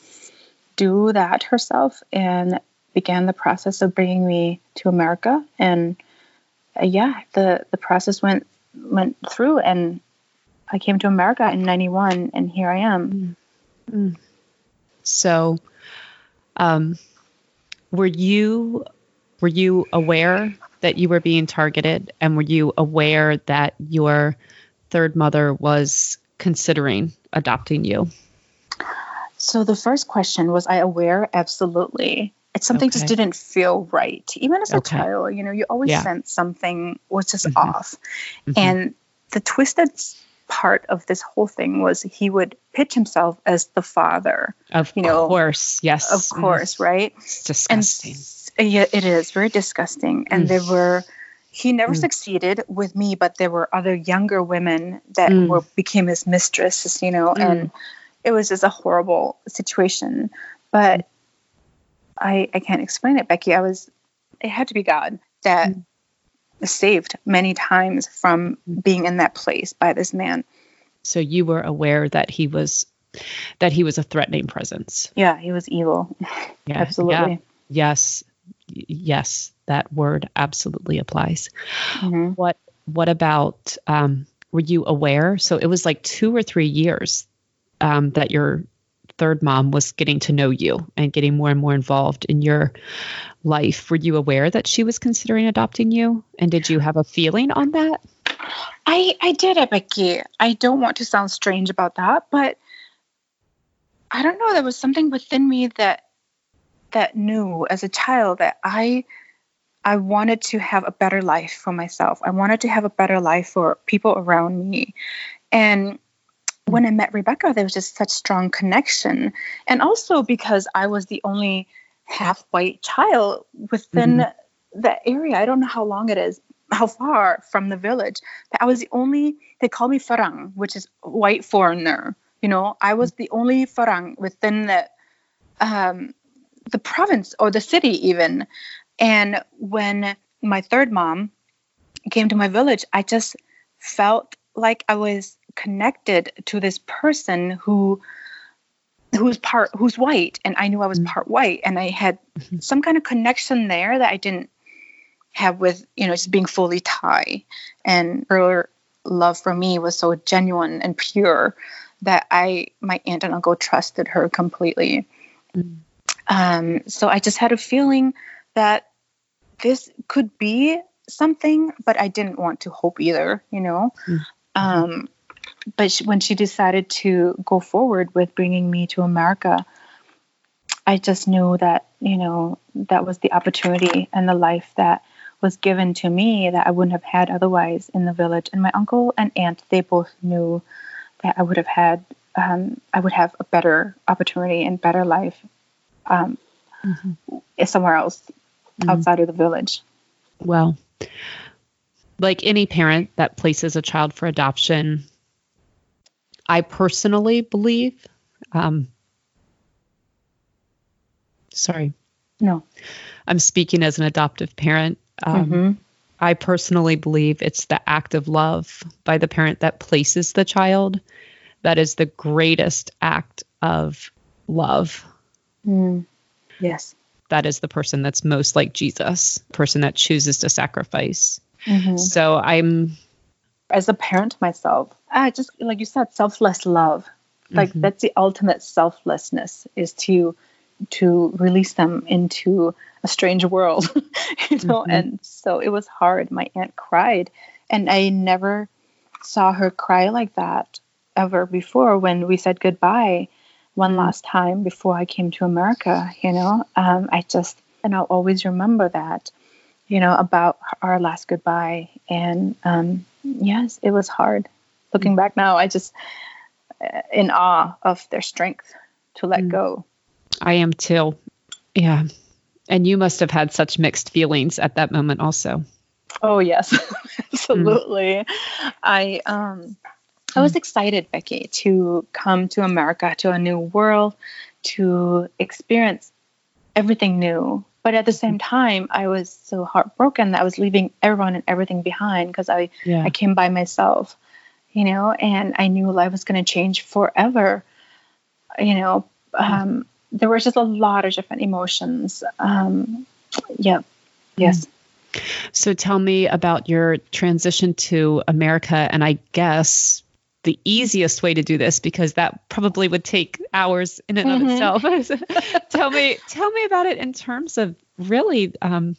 do that herself and began the process of bringing me to America. And uh, yeah, the the process went went through, and I came to America in '91, and here I am. So, um, were you were you aware that you were being targeted, and were you aware that your third mother was considering adopting you? So the first question was I aware? Absolutely. It's something just didn't feel right. Even as a child, you know, you always Yeah. sense something was just Mhm. off. Mhm. And the twisted part of this whole thing was he would pitch himself as the father, of you know, course, yes, of Mm, course, right? it's disgusting. s- yeah, it is very disgusting. And Mm. there were he never Mm. succeeded with me, but there were other younger women that Mm. were became his mistresses, you know, and it was just a horrible situation. But I I can't explain it, Becky. I was it had to be God that Mm. saved many times from Mm. being in that place by this man. so you were aware that he was that he was a threatening presence. Yeah, he was evil. Yeah, Absolutely. yeah, yes, yes, that word absolutely applies. Mhm. What What about? Um, were you aware? So it was like two or three years um, that your third mom was getting to know you and getting more and more involved in your life, were you aware that she was considering adopting you? And did you have a feeling on that? I I did it, Becky. I don't want to sound strange about that, but I don't know. There was something within me that that knew as a child that I I wanted to have a better life for myself. I wanted to have a better life for people around me. And when I met Rebecca, there was just such strong connection. And also because I was the only half white child within mm-hmm. the area. I don't know how long it is, how far from the village. But I was the only, they call me Farang, which is white foreigner. You know, I was the only Farang within the um, the province or the city even. And when my third mom came to my village, I just felt like I was connected to this person who who's part who's white and I knew I was mm-hmm. part white and I had mm-hmm. some kind of connection there that I didn't have with you know just being fully Thai and her love for me was so genuine and pure that I my aunt and uncle trusted her completely. Mm. Um, so I just had a feeling that this could be something, but I didn't want to hope either, you know. Mm. Um, but she, when she decided to go forward with bringing me to America, I just knew that, you know, that was the opportunity and the life that was given to me that I wouldn't have had otherwise in the village. And my uncle and aunt, they both knew that I would have had, um, I would have a better opportunity and better life um, mm-hmm. somewhere else mm-hmm. outside of the village. Well, like any parent that places a child for adoption, I personally believe. Um, sorry. No. I'm speaking as an adoptive parent. Um, mm-hmm. I personally believe it's the act of love by the parent that places the child that is the greatest act of love. Mm. Yes. That is the person that's most like Jesus, person that chooses to sacrifice. Mm-hmm. So I'm as a parent myself, I just like you said, selfless love. Like mm-hmm. that's the ultimate selflessness is to to release them into a strange world, you know. Mm-hmm. And so it was hard. My aunt cried, and I never saw her cry like that ever before when we said goodbye one mm. last time before I came to America, you know. Um, I just, and I'll always remember that, you know, about our last goodbye. And um, yes, it was hard. Looking mm. back now, I just, uh, in awe of their strength to let mm. go. I am too. Yeah. And you must have had such mixed feelings at that moment also. Oh yes, absolutely. Mm. I um I was excited, Becky, to come to America, to a new world, to experience everything new. But at the same time, I was so heartbroken that I was leaving everyone and everything behind because I, yeah. I came by myself, you know, and I knew life was going to change forever. You know, um, there was just a lot of different emotions. Um, yeah. Yes. So tell me about your transition to America and I guess the easiest way to do this because that probably would take hours in and mm-hmm. of itself. tell me, tell me about it in terms of really. Um,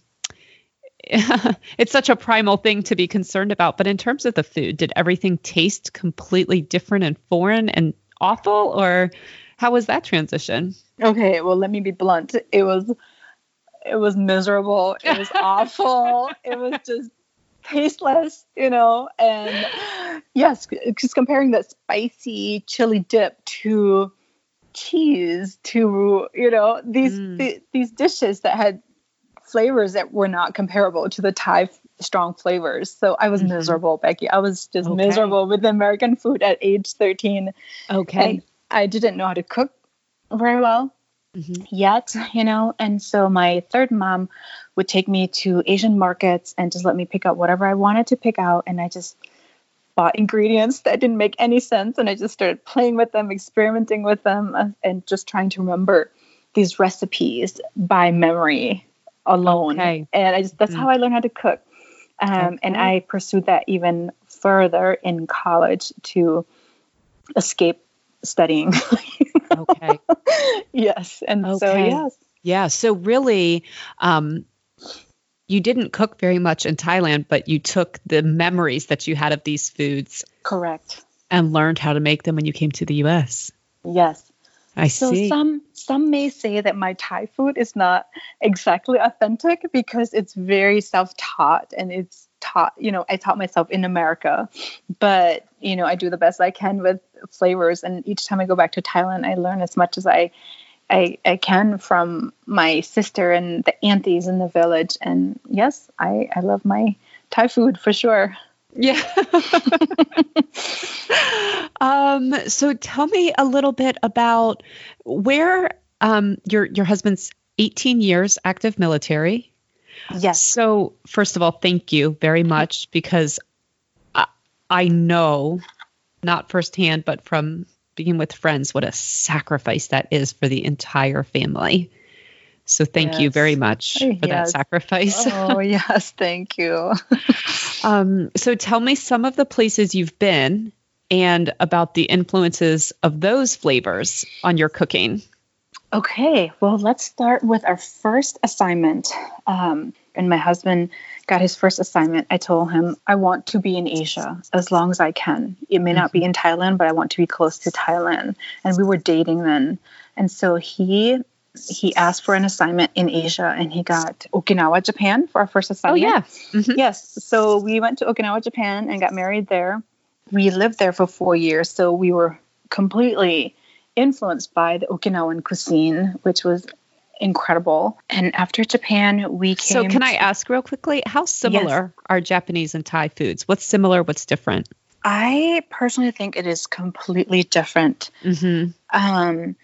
it's such a primal thing to be concerned about, but in terms of the food, did everything taste completely different and foreign and awful, or how was that transition? Okay, well, let me be blunt. It was it was miserable. It was awful. It was just tasteless, you know, and yes, just comparing that spicy chili dip to cheese to you know these mm. th- these dishes that had flavors that were not comparable to the Thai strong flavors. So I was mm-hmm. miserable, Becky. I was just okay. miserable with American food at age 13. Okay. And I didn't know how to cook very well mm-hmm. yet, you know. And so my third mom would take me to Asian markets and just let me pick out whatever I wanted to pick out. And I just bought ingredients that didn't make any sense. And I just started playing with them, experimenting with them, uh, and just trying to remember these recipes by memory alone. Okay. And I just, that's mm-hmm. how I learned how to cook. Um, okay. And I pursued that even further in college to escape studying. Okay. yes. And so, yes. Yeah. So really, um, you didn't cook very much in Thailand, but you took the memories that you had of these foods Correct. and learned how to make them when you came to the U.S. Yes. I So see. some some may say that my Thai food is not exactly authentic because it's very self-taught and it's taught, you know, I taught myself in America. But, you know, I do the best I can with flavors and each time I go back to Thailand, I learn as much as I I, I can from my sister and the aunties in the village. And yes, I, I love my Thai food for sure. Yeah. um, so tell me a little bit about where um, your your husband's 18 years active military. Yes. So first of all, thank you very much because I, I know, not firsthand, but from being with friends, what a sacrifice that is for the entire family. So thank you very much for that sacrifice. Oh, yes. Thank you. Um, so tell me some of the places you've been and about the influences of those flavors on your cooking. Okay, well, let's start with our first assignment. Um, and my husband got his first assignment. I told him, I want to be in Asia as long as I can. It may not be in Thailand, but I want to be close to Thailand. And we were dating then. And so he he asked for an assignment in Asia and he got Okinawa, Japan for our first assignment. Oh yeah. Mhm. Yes. So we went to Okinawa, Japan, and got married there. We lived there for four years, so we were completely influenced by the Okinawan cuisine, which was incredible. And after Japan, we came. So can I ask real quickly, how similar are Japanese and Thai foods? What's similar? What's different? I personally think it is completely different. Mm-hmm. Um,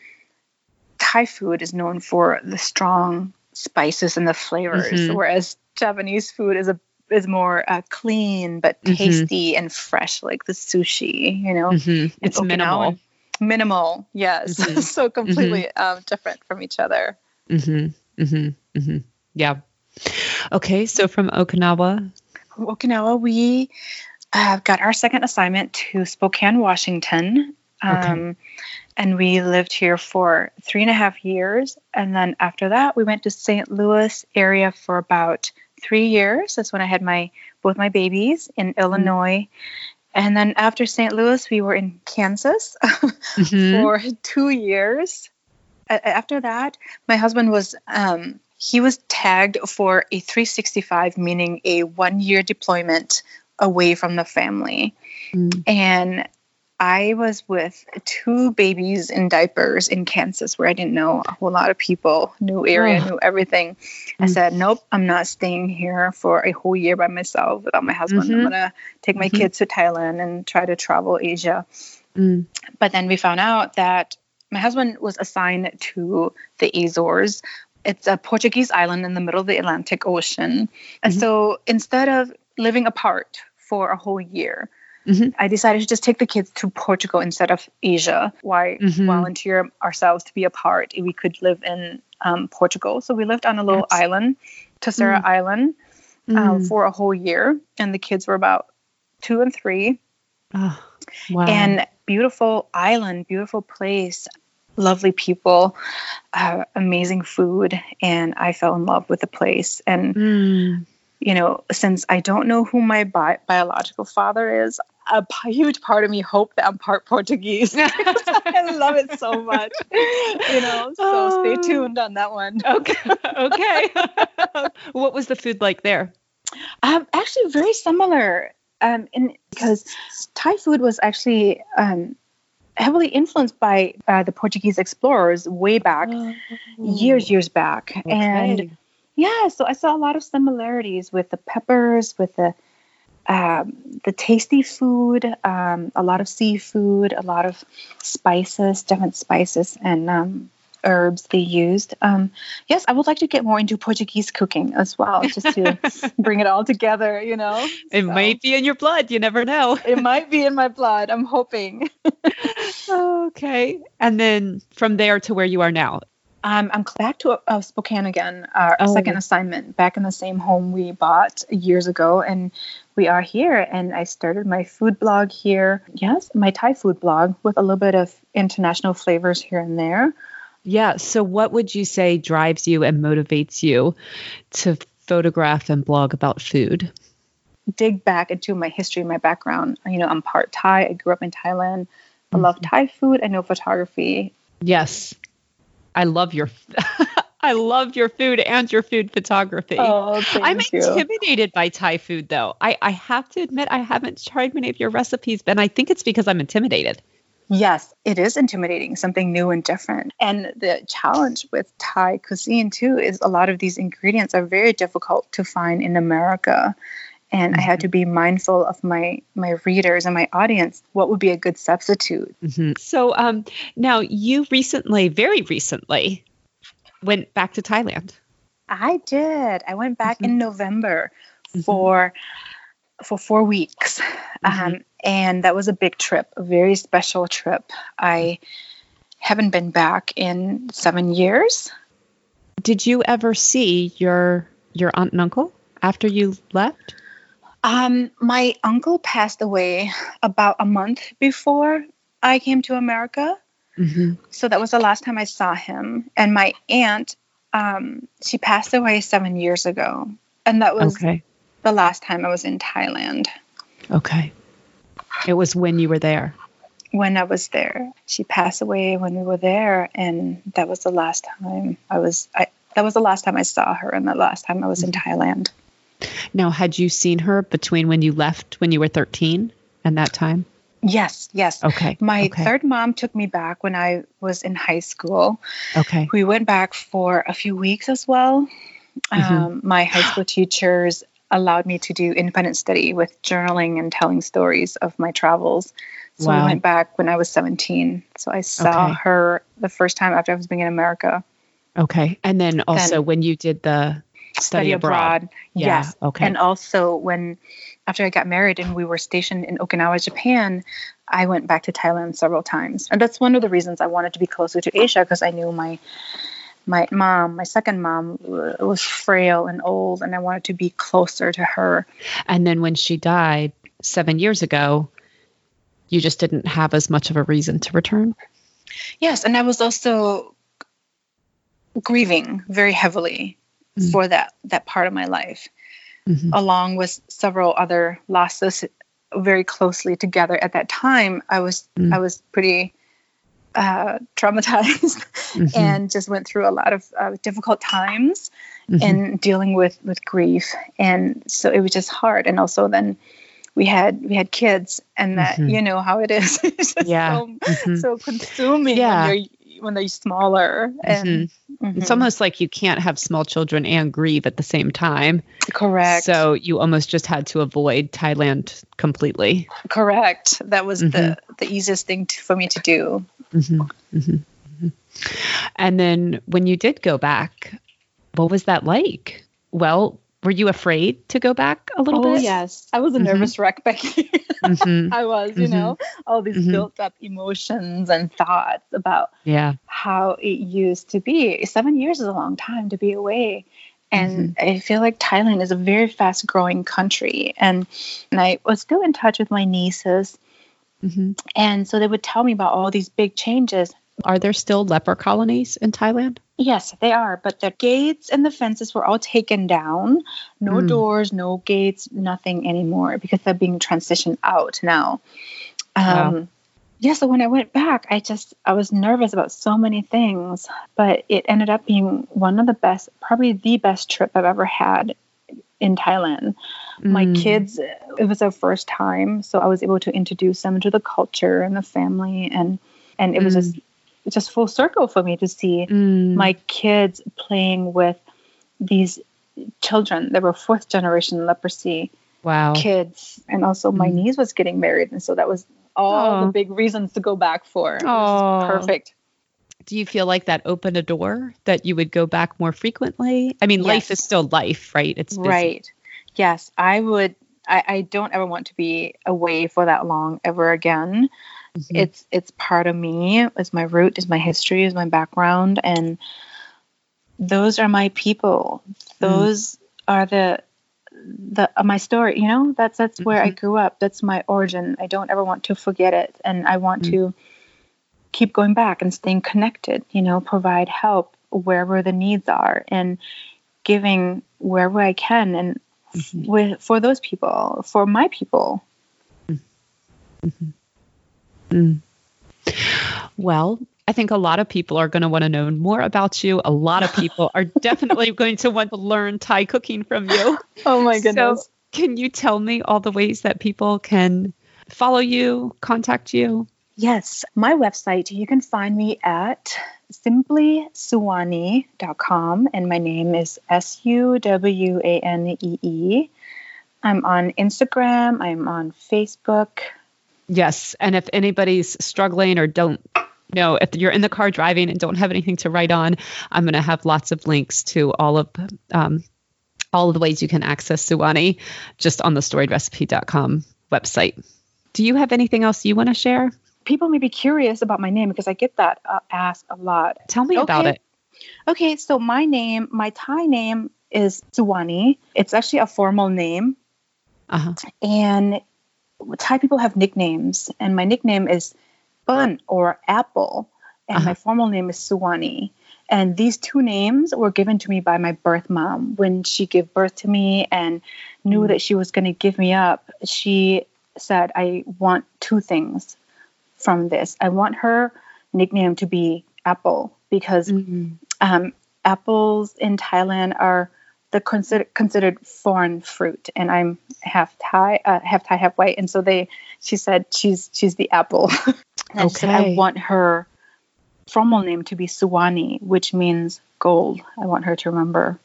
Thai food is known for the strong spices and the flavors, Mhm. whereas Japanese food is a is more uh, clean but Mhm. tasty and fresh, like the sushi. You know, Mm-hmm. It's minimal. minimal yes Mhm. so completely um, different from each other Mm-hmm. Mm-hmm. Mm-hmm. Yeah. Okay. So from Okinawa. from okinawa we uh, got our second assignment to spokane washington um, and we lived here for three and a half years and then after that we went to st louis area for about three years that's when i had my both my babies in illinois and then after st louis we were in kansas Mhm. for two years. After that, my husband was um, he was tagged for a 365, meaning a one year deployment away from the family, Mm. and I was with two babies in diapers in Kansas, where I didn't know a whole lot of people, new area, knew everything. I Mm. said, nope, I'm not staying here for a whole year by myself without my husband. I'm Mhm. gonna take my Mhm. kids to Thailand and try to travel Asia. Mm. But then we found out that my husband was assigned to the Azores. It's a Portuguese island in the middle of the Atlantic Ocean. And Mhm. so instead of living apart for a whole year, Mhm. I decided to just take the kids to Portugal instead of Asia. Why Mhm. volunteer ourselves to be apart if we could live in um, Portugal? So we lived on a little Yes. island, Terceira Mm. Island, um, Mm. for a whole year. And the kids were about two and three Oh, wow. and beautiful island, beautiful place, lovely people, uh, amazing food, and I fell in love with the place. And Mm. You know, since I don't know who my bi- biological father is, a p- huge part of me hope that I'm part Portuguese. I love it so much, you know. So stay Oh. tuned on that one. okay. okay. what was the food like there? Um, actually, very similar. Um, in because Thai food was actually um, heavily influenced by uh, the Portuguese explorers way back, years, years back, and Okay. Yeah. So I saw a lot of similarities with the peppers, with the um, the tasty food, um, a lot of seafood, a lot of spices, different spices, and um, herbs they used. Um, yes, I would like to get more into Portuguese cooking as well, just to bring it all together. You know, It So, might be in your blood. You never know. It might be in my blood. I'm hoping. okay. And then from there to where you are now. Um, I'm back to uh, Spokane again, our Oh. second assignment, back in the same home we bought years ago. And we are here. And I started my food blog here. Yes, my Thai food blog with a little bit of international flavors here and there. Yeah. So, what would you say drives you and motivates you to photograph and blog about food? dig back into my history, my background. You know, I'm part Thai. I grew up in Thailand. I love Thai food. I know photography. Yes. I love your I love your food and your food photography. Oh, thank I'm you. intimidated by Thai food though. I, I have to admit I haven't tried many of your recipes, but I think it's because I'm intimidated. Yes, it is intimidating, something new and different. And the challenge with Thai cuisine too is a lot of these ingredients are very difficult to find in America. And I had to be mm-hmm. mindful of my my readers and my audience. What would be a good substitute? Mm-hmm. So um now you recently, very recently, went back to Thailand. I did. I went back mm-hmm. in November for for four weeks, um, and that was a big trip, a very special trip. I haven't been back in seven years. Did you ever see your your aunt and uncle after you left? Um, my uncle passed away about a month before I came to America, Mm-hmm. so that was the last time I saw him. And my aunt, um, she passed away seven years ago, and that was Okay. the last time I was in Thailand. Okay. It was when you were there. when I was there. She passed away when we were there, and that was the last time I was. I that was the last time I saw her, and the last time I was in Thailand. Now, had you seen her between when you left when you were 13 and that time? Yes, yes. Okay. My okay. third mom took me back when I was in high school. Okay. We went back for a few weeks as well. Mhm. Um, my high school teachers allowed me to do independent study with journaling and telling stories of my travels. So Wow. we went back when I was 17. So I saw Okay. her the first time after I was being in America. Okay. And then also when you did the study, abroad. Yeah, Yes. okay. And also when after I got married and we were stationed in Okinawa, Japan, I went back to Thailand several times. And that's one of the reasons I wanted to be closer to Asia because I knew my my mom, my second mom, uh, was frail and old, and I wanted to be closer to her. And then when she died seven years ago, you just didn't have as much of a reason to return. Yes, and I was also grieving very heavily Mm. for that that part of my life. Mhm. along with several other losses very closely together at that time i was Mm. i was pretty uh, traumatized Mhm. and just went through a lot of uh, difficult times Mhm. in dealing with with grief and so it was just hard and also then we had we had kids and that Mhm. you know how it is it's just Yeah. so, Mhm. so consuming Yeah. you're when they're smaller and It's Mhm. almost like you can't have small children and grieve at the same time. correct So you almost just had to avoid Thailand completely. correct that was Mm-hmm. the the easiest thing to, for me to do Mhm. Mhm. Mhm. And then when you did go back, what was that like? Well, were you afraid to go back a little bit? oh bit? yes i was a Mhm. nervous wreck back here Mhm. i was you Mhm. know all these Mhm. built up emotions and thoughts about Yeah. how it used to be seven years is a long time to be away and i feel like thailand is a very fast growing country and, and i was still in touch with my nieces Mhm. and so they would tell me about all these big changes Are there still leper colonies in Thailand? Yes, they are. But the gates and the fences were all taken down. No Mm. doors, no gates, nothing anymore because they're being transitioned out now. Wow. Um, yeah, so when I went back, I just I was nervous about so many things, but it ended up being one of the best, probably the best trip I've ever had in Thailand. My Mm. kids, it was their first time, so I was able to introduce them to the culture and the family, and and it was Mm. just just full circle for me to see Mm. my kids playing with these children that were fourth generation leprosy wow. kids and also my Mm. niece was getting married and so that was all the big reasons to go back for perfect Do you feel like that opened a door that you would go back more frequently? I mean, life is still life, right? It's busy. right yes i would I, I don't ever want to be away for that long ever again Mhm. it's it's part of me it's my root it's my history it's my background and those are my people. Those mm. are the the uh, my story. You know, that's that's where mm-hmm. I grew up. That's my origin. I don't ever want to forget it, and I want mm. to keep going back and staying connected. You know, provide help wherever the needs are, and giving wherever I can, and mm-hmm. with for those people, for my people. Mm-hmm. Mm. Well, I think a lot of people are going to want to know more about you. A lot of people are definitely going to want to learn Thai cooking from you. Oh my goodness. So, can you tell me all the ways that people can follow you, contact you? Yes, my website, you can find me at simplysuwanee.com and my name is S U W A N E E. I'm on Instagram, I'm on Facebook. Yes, and if anybody's struggling or don't know, if you're in the car driving and don't have anything to write on, I'm going to have lots of links to all of um, all of the ways you can access Suwanee just on the storiedrecipe.com website. Do you have anything else you want to share? People may be curious about my name because I get that uh, asked a lot. Tell me okay. about it. Okay, so my name, my Thai name is Suwanee. It's actually a formal name. Uh-huh. And Thai people have nicknames, and my nickname is Bun or Apple, and uh-huh. my formal name is Suwanee. And these two names were given to me by my birth mom when she gave birth to me and knew mm that she was going to give me up. She said, I want two things from this. I want her nickname to be Apple because mm-hmm. um, apples in Thailand are the consider, considered foreign fruit, and I'm half Thai, uh, half Thai, half white, and so they. She said she's she's the apple. and okay. Said, I want her formal name to be Suwanee, which means gold. I want her to remember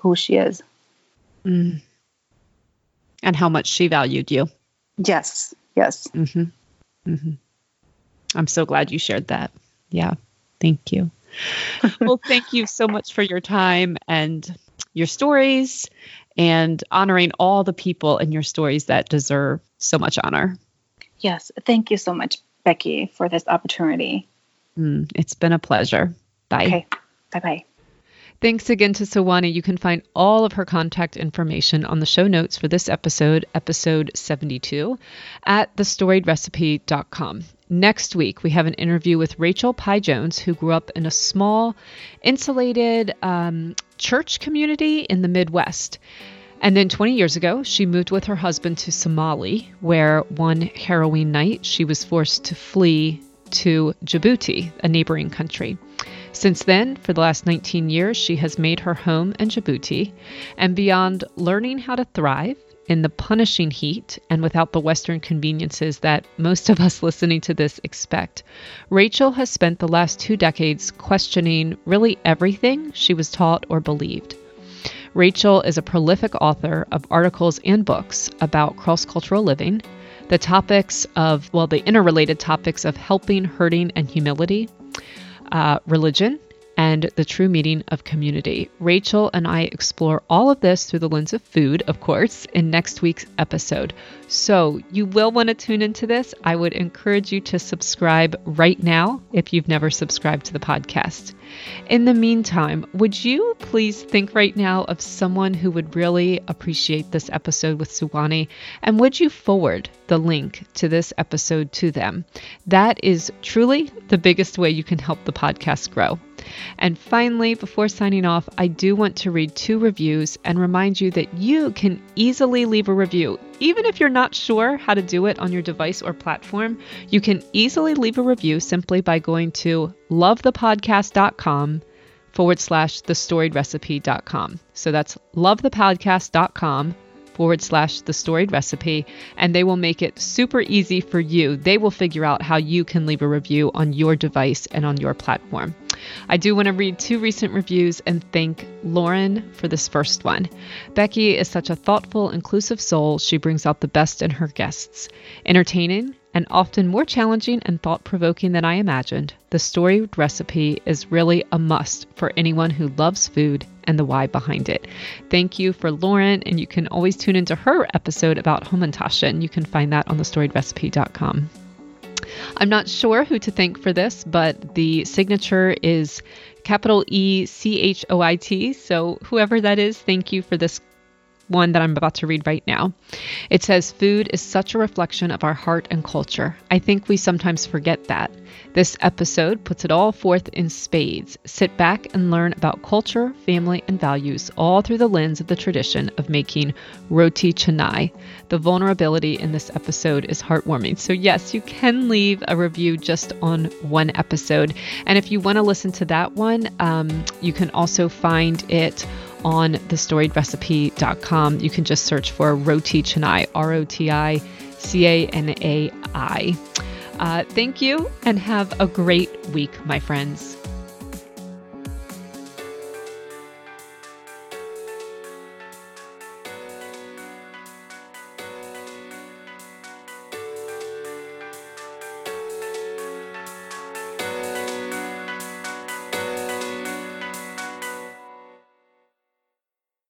who she is. Mm. And how much she valued you. Yes. Yes. Mm-hmm. Mm-hmm. I'm so glad you shared that. Yeah. Thank you. well, thank you so much for your time and your stories and honoring all the people in your stories that deserve so much honor. Yes. Thank you so much, Becky, for this opportunity. Mm, it's been a pleasure. Bye. Okay. Bye bye. Thanks again to Suwanee. You can find all of her contact information on the show notes for this episode, episode 72, at thestoriedrecipe.com. Next week, we have an interview with Rachel Pieh Jones, who grew up in a small, insulated um, church community in the Midwest. And then 20 years ago, she moved with her husband to Somali, where one harrowing night she was forced to flee to Djibouti, a neighboring country. Since then, for the last 19 years, she has made her home in Djibouti. And beyond learning how to thrive in the punishing heat and without the Western conveniences that most of us listening to this expect, Rachel has spent the last two decades questioning really everything she was taught or believed. Rachel is a prolific author of articles and books about cross cultural living, the topics of, well, the interrelated topics of helping, hurting, and humility, uh, religion, and the true meaning of community. Rachel and I explore all of this through the lens of food, of course, in next week's episode. So you will want to tune into this. I would encourage you to subscribe right now if you've never subscribed to the podcast. In the meantime, would you please think right now of someone who would really appreciate this episode with Suwanee? And would you forward the link to this episode to them? That is truly the biggest way you can help the podcast grow. And finally, before signing off, I do want to read two reviews and remind you that you can easily leave a review. Even if you're not sure how to do it on your device or platform, you can easily leave a review simply by going to lovethepodcast.com forward slash thestoriedrecipe.com. So that's lovethepodcast.com forward slash the storied recipe, and they will make it super easy for you. They will figure out how you can leave a review on your device and on your platform. I do want to read two recent reviews and thank Lauren for this first one. Becky is such a thoughtful, inclusive soul. She brings out the best in her guests. Entertaining, and often more challenging and thought provoking than I imagined, the storied recipe is really a must for anyone who loves food and the why behind it. Thank you for Lauren, and you can always tune into her episode about Hamantaschen. You can find that on thestoriedrecipe.com. I'm not sure who to thank for this, but the signature is capital E C H O I T. So, whoever that is, thank you for this one that I'm about to read right now. It says, Food is such a reflection of our heart and culture. I think we sometimes forget that. This episode puts it all forth in spades. Sit back and learn about culture, family, and values, all through the lens of the tradition of making roti canai. The vulnerability in this episode is heartwarming. So, yes, you can leave a review just on one episode. And if you want to listen to that one, um, you can also find it on thestoriedrecipe.com. You can just search for Roti Canai, R O T I C A N A I. Uh, thank you and have a great week, my friends.